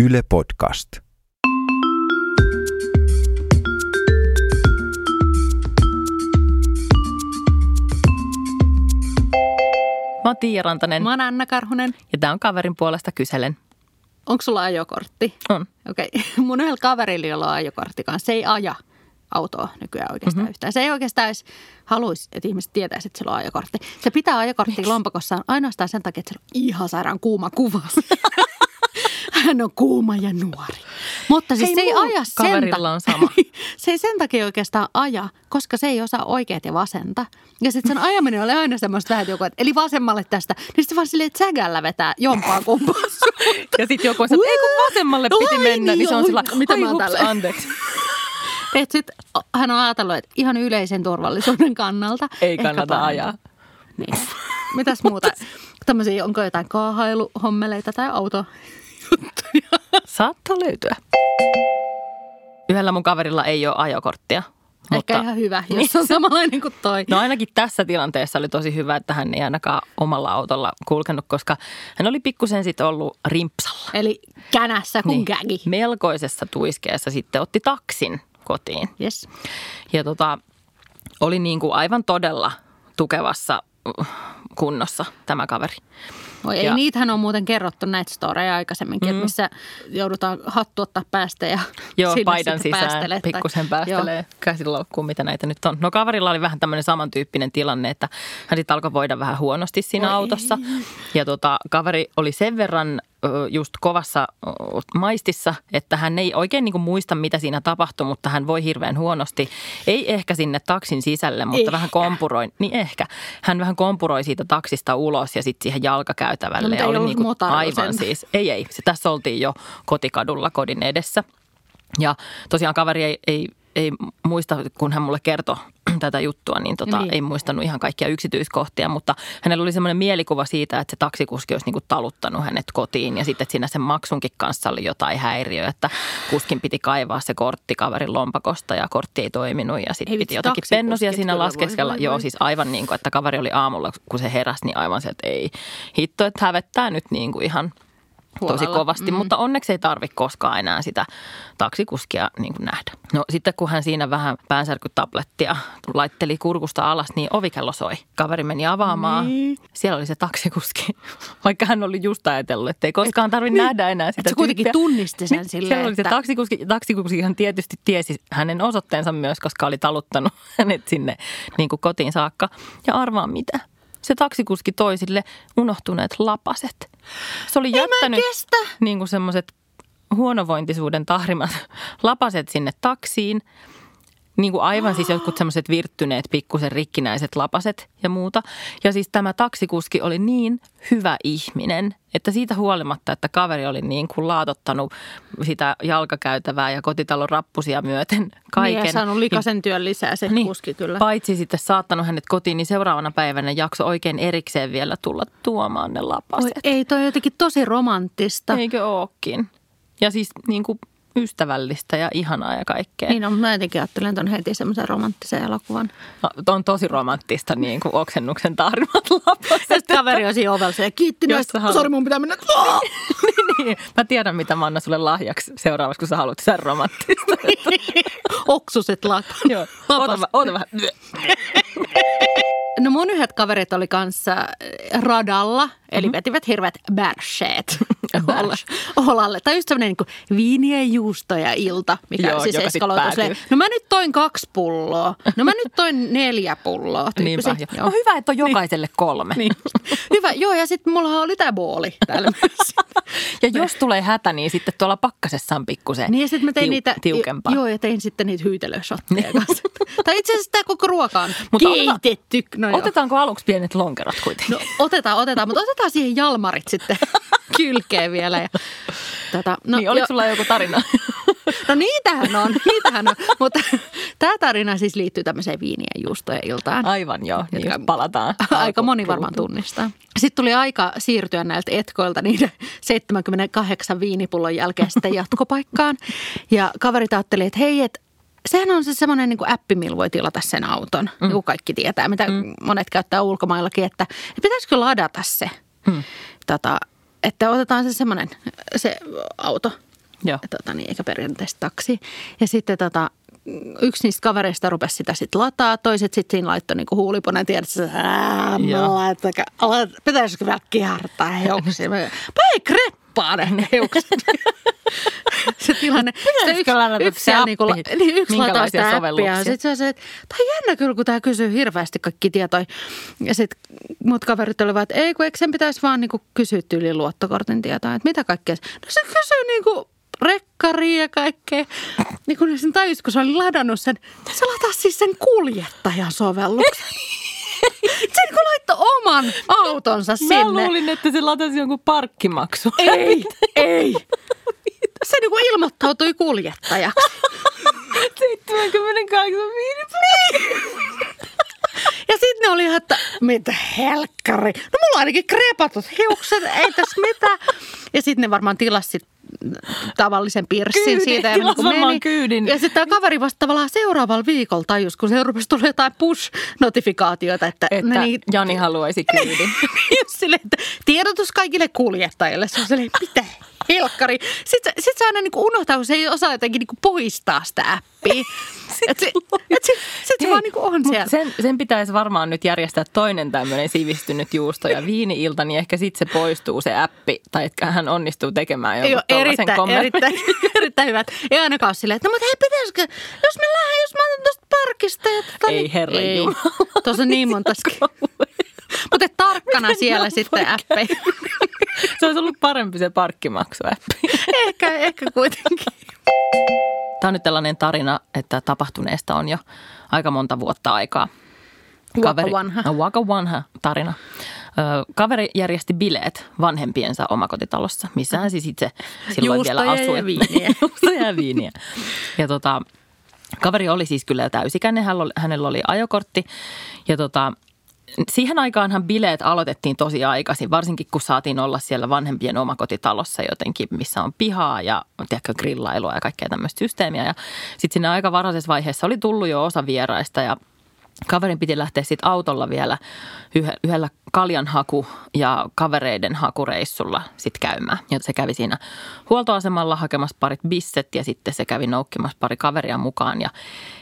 Yle Podcast. Mä oon Tiia Rantanen Mä oon Anna Karhunen. ja tää on kaverin puolesta kyselen. Onko sulla ajokortti? On. Okei. Okay. Mun yhdellä kaverilla, jolla on ajokortti kanssa, se ei aja autoa nykyään oikeastaan Mhm. mm-hmm. yhtään. Se ei oikeastaan edes haluaisi, että ihmiset tietäisi, että sillä on ajokortti. Se pitää ajokorttia lompakossaan ainoastaan sen takia, että sillä on ihan sairaan kuuma kuva. Hän on kuuma ja nuori. Mutta siis Hei, se ei aja sen kaverilla on sama. se ei sen takia oikeastaan aja, koska se ei osaa oikeat ja vasenta. Ja sitten sen ajaminen oli aina semmoista vähän että joku, että eli vasemmalle tästä. Niin sitten vaan silleen, että sägällä vetää jompaa kumpaa Ja sitten joku on että ei kun vasemmalle piti mennä, niin se on sillä mitä mä oon hups, tälleen?" anteeksi. Et sit hän on ajatellut, että ihan yleisen turvallisuuden kannalta. Ei kannata ajaa. Niin. Mitäs muuta? Tämmöisiä, onko jotain kaahailuhommeleita tai auto? Saattaa löytyä. Yhdellä mun kaverilla ei ole ajokorttia. Ehkä ihan hyvä, jos on samanlainen kuin toi. No ainakin tässä tilanteessa oli tosi hyvä, että hän ei ainakaan omalla autolla kulkenut, koska hän oli pikkusen sitten ollut rimpsalla. Eli känässä kun niin. kägi. Melkoisessa tuiskeessa sitten otti taksin kotiin. Yes. Ja tota, oli niin kuin aivan todella tukevassa kunnossa tämä kaveri. Oi, ei Ja- niitähän on muuten kerrottu näitä storeja aikaisemminkin, mm. että missä joudutaan hattu ottaa päästä ja Joo, sinne paidan sisään pikkusen Joo. päästelee käsiloukkuun, mitä näitä nyt on. No kaverilla oli vähän tämmöinen samantyyppinen tilanne, että hän sitten alkoi voida vähän huonosti siinä Oi autossa. Ja tota, kaveri oli sen verran just kovassa maistissa, että hän ei oikein niinku muista, mitä siinä tapahtui, mutta hän voi hirveän huonosti. Ei ehkä sinne taksin sisälle, mutta Ehkä. vähän kompuroi. Niin ehkä. Hän vähän kompuroi siitä taksista ulos ja sitten siihen jalkakäytävälle. No, ja ei oli niinku motarilla aivan siis. Ei, ei. Se, tässä oltiin jo kotikadulla kodin edessä. Ja tosiaan kaveri ei, ei, ei muista, kun hän mulle kertoi tätä juttua, niin, tota, Niin. ei muistanut ihan kaikkia yksityiskohtia, mutta hänellä oli semmoinen mielikuva siitä, että se taksikuski olisi niinku taluttanut hänet kotiin ja sitten että siinä sen maksunkin kanssa oli jotain häiriöä, että kuskin piti kaivaa se kortti kaverin lompakosta ja kortti ei toiminut ja sitten piti jotakin pennosia siinä voi, laskeskella. voi, Joo, siis aivan niin kuin, että kaveri oli aamulla, kun se heräsi, niin aivan se, että ei hitto, että hävettää nyt niin kuin ihan tosi Huolella. kovasti, mm. mutta onneksi ei tarvitse koskaan enää sitä taksikuskia niin kuin nähdä. No sitten kun hän siinä vähän päänsärkytablettia laitteli kurkusta alas, niin ovikello soi. Kaveri meni avaamaan. Niin. Siellä oli se taksikuski, vaikka hän oli just ajatellut, että ei koskaan tarvitse niin. nähdä enää sitä Että se kuitenkin tunnisti sen Niin, silleen, Siellä oli se että- taksikuski. Taksikuskihan tietysti tiesi hänen osoitteensa myös, koska oli taluttanut hänet sinne niin kuin kotiin saakka. Ja arvaa mitä? Se taksikuski toi sille unohtuneet lapaset. Se oli jättänyt niin kuin semmoiset huonovointisuuden tahrimat lapaset sinne taksiin. Niin kuin aivan siis jotkut semmoiset virttyneet, pikkusen rikkinäiset lapaset ja muuta. Ja siis tämä taksikuski oli niin hyvä ihminen, että siitä huolimatta, että kaveri oli niin kuin laatottanut sitä jalkakäytävää ja kotitalon rappusia myöten kaiken. Niin, ja saanut likaisen työn lisää se niin. kuski kyllä. Paitsi sitten saattanut hänet kotiin, niin seuraavana päivänä jakso oikein erikseen vielä tulla tuomaan ne Oi, lapaset. ei, toi on jotenkin tosi romanttista. Eikö ookin? Ja siis niin kuin ystävällistä ja ihanaa ja kaikkea. Niin on, mä jotenkin ajattelen ton heti semmoisen romanttisen elokuvan. No, on tosi romanttista niin kuin oksennuksen tarmat lapaset. Sitten kaveri on siinä ovella ja kiitti näistä. sä haluat. Sori, mun pitää mennä. niin, niin. Mä tiedän, mitä mä annan sulle lahjaksi seuraavaksi, kun sä haluat sen romanttista. Oksuset lat. Joo, oota, oota vähän. No mun yhdet kaverit oli kanssa äh, radalla, eli Mhm. mm-hmm. vetivät hirveät bärsheet olalle. Tai just semmoinen niin viiniä, juustoja ilta, mikä Joo, siis eskaloituu silleen, No mä nyt toin kaksi pulloa. No mä nyt toin neljä pulloa. Niinpä. tyyppisiä. No hyvä, että on jokaiselle kolme. Niin. Hyvä, joo, ja sitten mulla oli tämä booli täällä myös. Ja jos tulee hätä, niin sitten tuolla pakkasessa on pikkusen Niin ja sitten mä tein tiu- niitä, tiukempaa. joo, ja tein sitten niitä hyytelöshotteja kanssa. tai itse asiassa tämä koko ruoka on Mutta keitetty. No. Otetaanko aluksi pienet lonkerot kuitenkin? No otetaan, otetaan, mutta otetaan siihen jalmarit sitten kylkeen vielä. Ja, tota, no, niin, oliko jo- sulla joku tarina? No niitähän on, niitähän on. Mutta tämä tarina siis liittyy tämmöiseen viiniä juustojen iltaan. Aivan joo, niin Jotka- palataan. Aika moni varmaan tunnistaa. Sitten tuli aika siirtyä näiltä etkoilta niiden 78 viinipullon jälkeen sitten jatkopaikkaan. Ja kaverit ajatteli, että hei, että sehän on se semmoinen niin appi, millä voi tilata sen auton. Mm. Niin kuin kaikki tietää, mitä mm. monet käyttää ulkomaillakin, että, että pitäisikö ladata se. Mm. Tota, että otetaan se semmoinen se auto Joo. Tota, niin, eikä perinteistä taksi. Ja sitten tota, yksi niistä kavereista rupesi sitä sitten lataa, toiset sitten siinä laittoi niinku huulipunen, tiedätkö, että pitäisikö vielä kihartaa hiuksia. Päin kreppaa ne hiukset. se tilanne. Se yksi, yksi, se appi? niinku, niin yksi lataa sitä appia. Sitten se on se, että tämä on jännä kyllä, kun tämä kysyy hirveästi kaikki tietoja. Ja sitten muut kaverit olivat, että ei kun eikö sen pitäisi vaan niinku kysyä tyyliin luottokortin tietoa, että mitä kaikkea. No se kysyy niinku rekkaria ja kaikkea. Niin kun sen tajus, kun se oli ladannut sen, se lataa siis sen kuljettajan sovelluksen. Niin laittoi oman autonsa sinne. Mä luulin, että se latasi jonkun parkkimaksu. Ei, ei. Se niin kuin ilmoittautui kuljettajaksi. 78 Ja sitten ne oli ihan, että mitä helkkari. No mulla on ainakin krepatut hiukset, ei tässä mitään. Ja sitten ne varmaan tilasi sit tavallisen pirssin Kyydin, siitä. tilas kun varmaan kyydin. Ja sitten tämä kaveri vasta tavallaan seuraavalla viikolla tajus, kun se rupesi tulla jotain push-notifikaatioita, että, Että niin, Jani haluaisi kyydin. just silleen, että tiedotus kaikille kuljettajille. Se on silleen, mitä helkkari. Sitten, sit se aina niinku unohtaa, kun se ei osaa jotenkin niinku poistaa sitä appia. Että se, et se, sit se Hei, vaan niinku on siellä. Sen, sen pitäisi varmaan nyt järjestää toinen tämmöinen sivistynyt juusto ja viini-ilta, niin ehkä sitten se poistuu se appi, tai että hän onnistuu tekemään jonkun Joo, erittäin, kommentin. erittäin, erittäin hyvät. Ei ainakaan ole silleen, että no mutta hei, pitäisikö, jos mä lähden, jos mä otan tuosta parkista. Ja tota, Ei, niin- herra Ei, Jumala. tuossa on niin monta. Tarkkana siellä sitten appeja. Se olisi ollut parempi se parkkimaksuäppi. ehkä, ehkä kuitenkin. Tämä on nyt tällainen tarina, että tapahtuneesta on jo aika monta vuotta aikaa. Waka vanha. No, Waka vanha tarina. Kaveri järjesti bileet vanhempiensa omakotitalossa, missä hän siis itse silloin vielä Juustoja asui. ja viiniä. Juustoja ja viiniä. Ja tota, kaveri oli siis kyllä täysikäinen, hänellä oli ajokortti ja tota, siihen aikaanhan bileet aloitettiin tosi aikaisin, varsinkin kun saatiin olla siellä vanhempien omakotitalossa jotenkin, missä on pihaa ja tiedätkö, grillailua ja kaikkea tämmöistä systeemiä. Ja sitten siinä aika varhaisessa vaiheessa oli tullut jo osa vieraista ja kaverin piti lähteä sitten autolla vielä yhdellä kaljanhaku- ja kavereiden hakureissulla sitten käymään. Ja se kävi siinä huoltoasemalla hakemassa parit bisset ja sitten se kävi noukkimassa pari kaveria mukaan. Ja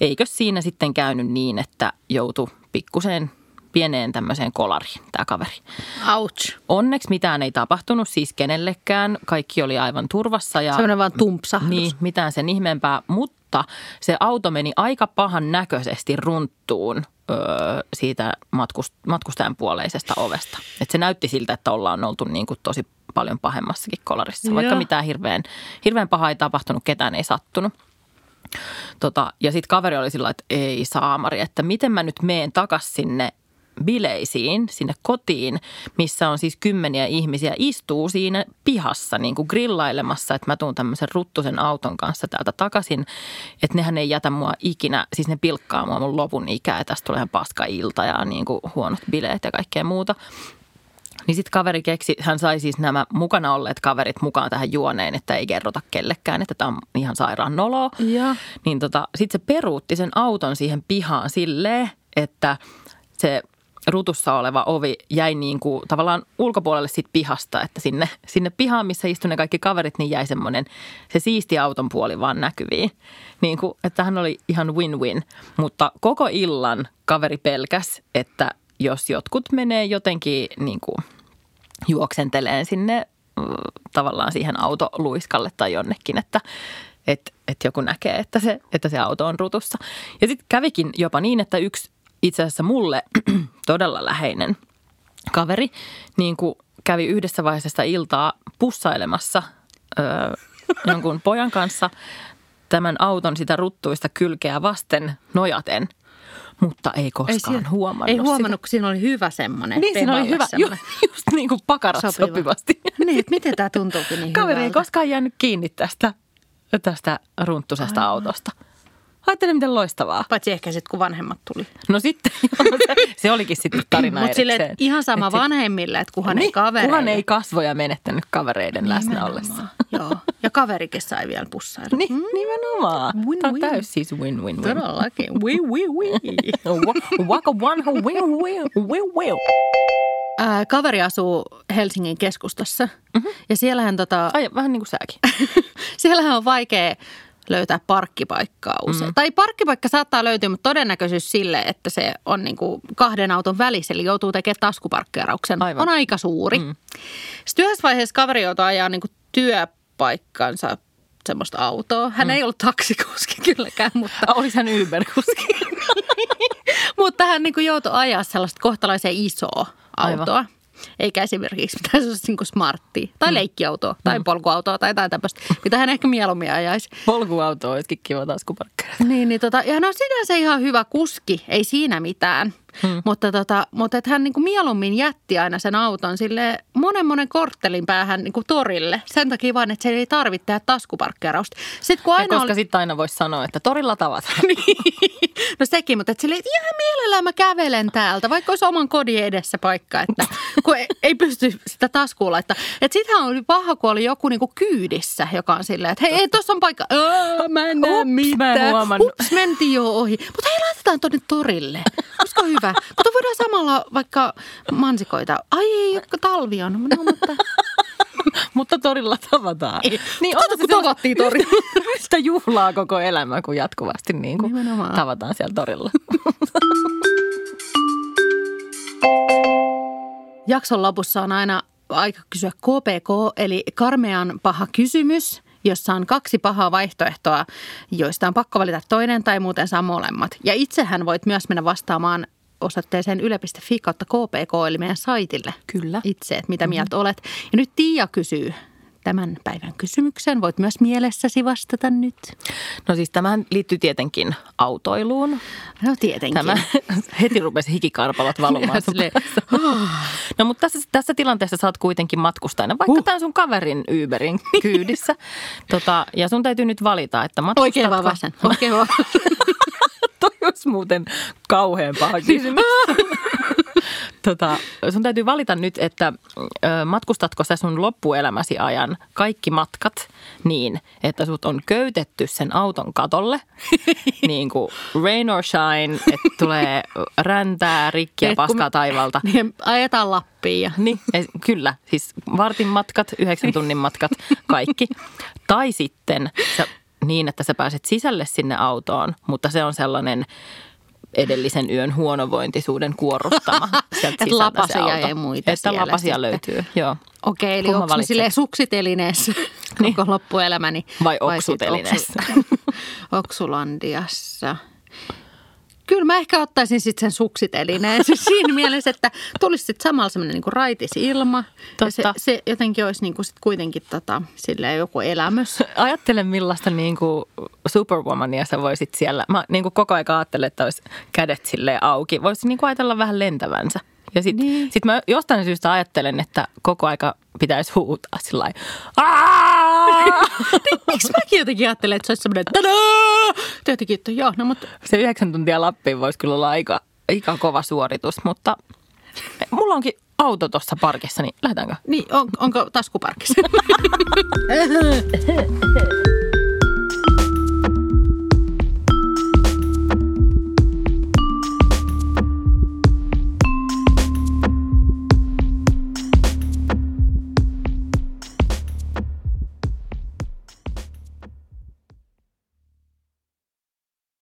eikö siinä sitten käynyt niin, että joutui pikkuseen pieneen tämmöiseen kolariin tämä kaveri. Ouch. Onneksi mitään ei tapahtunut siis kenellekään. Kaikki oli aivan turvassa. Ja Semmoinen vaan tumpsahdus. Niin, mitään sen ihmeempää. Mutta se auto meni aika pahan näköisesti runttuun öö, siitä matkust, matkustajan puoleisesta ovesta. Et se näytti siltä, että ollaan oltu niin kuin tosi paljon pahemmassakin kolarissa. Vaikka Joo. mitään hirveän, hirveän pahaa ei tapahtunut, ketään ei sattunut. Tota, ja sitten kaveri oli sillä että ei saamari, että miten mä nyt meen takas sinne bileisiin, sinne kotiin, missä on siis kymmeniä ihmisiä, istuu siinä pihassa niin kuin grillailemassa, että mä tuun tämmöisen ruttusen auton kanssa täältä takaisin, että nehän ei jätä mua ikinä, siis ne pilkkaa mua mun lopun ikää ja tästä tulee ihan paska ilta ja niin kuin huonot bileet ja kaikkea muuta. Niin sitten kaveri keksi, hän sai siis nämä mukana olleet kaverit mukaan tähän juoneen, että ei kerrota kellekään, että tämä on ihan sairaan noloa. Joo. Niin tota, sitten se peruutti sen auton siihen pihaan silleen, että se rutussa oleva ovi jäi niin kuin tavallaan ulkopuolelle siitä pihasta, että sinne, sinne pihaan, missä istui ne kaikki kaverit, niin jäi semmoinen se siisti auton puoli vaan näkyviin. Niin kuin, että hän oli ihan win-win, mutta koko illan kaveri pelkäs, että jos jotkut menee jotenkin niin kuin juoksenteleen sinne mm, tavallaan siihen autoluiskalle tai jonnekin, että että että joku näkee, että se, että se auto on rutussa. Ja sitten kävikin jopa niin, että yksi itse asiassa mulle todella läheinen kaveri niin kuin kävi yhdessä vaiheessa sitä iltaa pussailemassa öö, jonkun pojan kanssa tämän auton sitä ruttuista kylkeä vasten nojaten, mutta ei koskaan siellä- huomannut Ei sitä. huomannut, kun siinä oli hyvä semmoinen. Niin, siinä oli hyvä, ju, just niin kuin pakarat Sopiva. sopivasti. Niin, että miten tämä tuntuukin niin Kaveri ei hyvältä. koskaan jäänyt kiinni tästä, tästä runttusesta autosta. Ajattele, miten loistavaa. Paitsi ehkä sitten, kun vanhemmat tuli. No sitten, se, olikin sitten tarina Mutta että ihan sama Et vanhemmille, että kunhan ei Niin, kavereille. Kuhan ei kasvoja menettänyt kavereiden läsnä ollessa. Joo, ja kaverikin sai vielä pussailla. Niin, nimenomaan. Win, Tämä on win. täys siis win-win-win. Todellakin. Wii, wii. Wa- Waka one, win, win, win, win. ää, kaveri asuu Helsingin keskustassa mm-hmm. ja siellähän tota, Ai, vähän niin kuin säkin. siellähän on vaikea löytää parkkipaikkaa usein. Mm. Tai parkkipaikka saattaa löytyä, mutta todennäköisyys sille, että se on niin kuin kahden auton välissä, eli joutuu tekemään taskuparkkeerauksen, Aivan. on aika suuri. Mm. Sitten yhdessä vaiheessa kaveri joutui ajaa niin kuin työpaikkansa semmoista autoa. Hän mm. ei ollut taksikuski kylläkään, mutta... Olisi hän Uber-kuski. mutta hän niin kuin joutui ajaa sellaista kohtalaisen isoa Aivan. Eikä esimerkiksi mitään sellaista niin smarttia tai mm. leikkiautoa tai mm. polkuautoa tai jotain tämmöistä, mitä hän ehkä mieluummin ajaisi. Polkuauto olisikin kiva taskuparkkeerata. Niin, niin tota, ja no sinänsä ihan hyvä kuski, ei siinä mitään. Hmm. Mutta, tota, mutta että hän niin kuin mieluummin jätti aina sen auton sille monen monen korttelin päähän niin kuin torille. Sen takia vaan, että se ei tarvitse tehdä taskuparkkeerausta. Sitten kun Ja aina koska oli... sitten aina voisi sanoa, että torilla tavataan. Niin. No sekin, mutta että silleen, ihan mielellään mä kävelen täältä, vaikka olisi oman kodin edessä paikka, että kun ei, ei pysty sitä taskuun laittaa. Että sittenhän oli paha, kun oli joku niinku kyydissä, joka on silleen, että hei, ei, tuossa on paikka. Aa, mä en näe Ups, mä en mitään. Ups, mentiin jo ohi. Mutta hei, laitetaan tonne torille. Olisiko hyvä? Mutta voidaan samalla vaikka mansikoita. Ai, ei, jotka talvi on. No, mutta... Mutta torilla tavataan. Ei. Niin Kato, kun tavattiin torilla. Sitä juhlaa koko elämä, kun jatkuvasti niin kuin Nimenomaan. tavataan siellä torilla. Jakson lopussa on aina aika kysyä KPK, eli karmean paha kysymys, jossa on kaksi pahaa vaihtoehtoa, joista on pakko valita toinen tai muuten saa molemmat. Ja itsehän voit myös mennä vastaamaan osoitteeseen yle.fi kautta KPK, eli meidän saitille. Kyllä. Itse, että mitä mieltä olet. Ja nyt Tiia kysyy tämän päivän kysymyksen. Voit myös mielessäsi vastata nyt. No siis tämähän liittyy tietenkin autoiluun. No tietenkin. Tämä heti rupesi hikikarpalot valumaan. No mutta tässä, tässä tilanteessa saat kuitenkin matkustajana, vaikka Huh. tämän sun kaverin Uberin kyydissä. tota, ja sun täytyy nyt valita, että matkustatko... Oikein vaan vasen. Oikein vaan Toi olisi muuten kauhean paha kysymys. tota, sun täytyy valita nyt, että matkustatko sä sun loppuelämäsi ajan kaikki matkat niin, että sut on köytetty sen auton katolle, niin kuin rain or shine, että tulee räntää, rikkiä, paskaa taivalta. Niin, ajetaan Lappiin ja Niin, kyllä. Siis vartin matkat, yhdeksän tunnin matkat, kaikki. Tai sitten sä, niin, että sä pääset sisälle sinne autoon, mutta se on sellainen edellisen yön huonovointisuuden kuorruttama sieltä se lapasia auto. ja muita Että siellä lapasia sitten. löytyy, joo. Okei, eli Kumman onko silleen suksitelineessä Niin. koko loppuelämäni? Vai oksutelineessä? Oksu- Oksulandiassa. Kyllä mä ehkä ottaisin sitten sen suksitelineen. Siis siinä mielessä, että tulisi sitten samalla semmoinen niinku raitis ilma. Ja se, Totta. se jotenkin olisi niinku sit kuitenkin tota, silleen joku elämys. Ajattele millaista niin kuin superwomania sä voisit siellä. Mä niin kuin koko ajan ajattelen, että olisi kädet silleen auki. Voisi niin kuin ajatella vähän lentävänsä. Ja sitten Niin. sit mä jostain syystä ajattelen, että koko aika pitäisi huutaa sillä lailla, "Aa!" Miksi mäkin jotenkin ajattelen, että se olisi semmoinen tadaa! Jotenkin, että joo, no mutta Se yhdeksän tuntia Lappiin voisi kyllä olla aika, aika kova suoritus, mutta mulla onkin auto tuossa parkissa, niin lähdetäänkö? niin, on, onko taskuparkissa?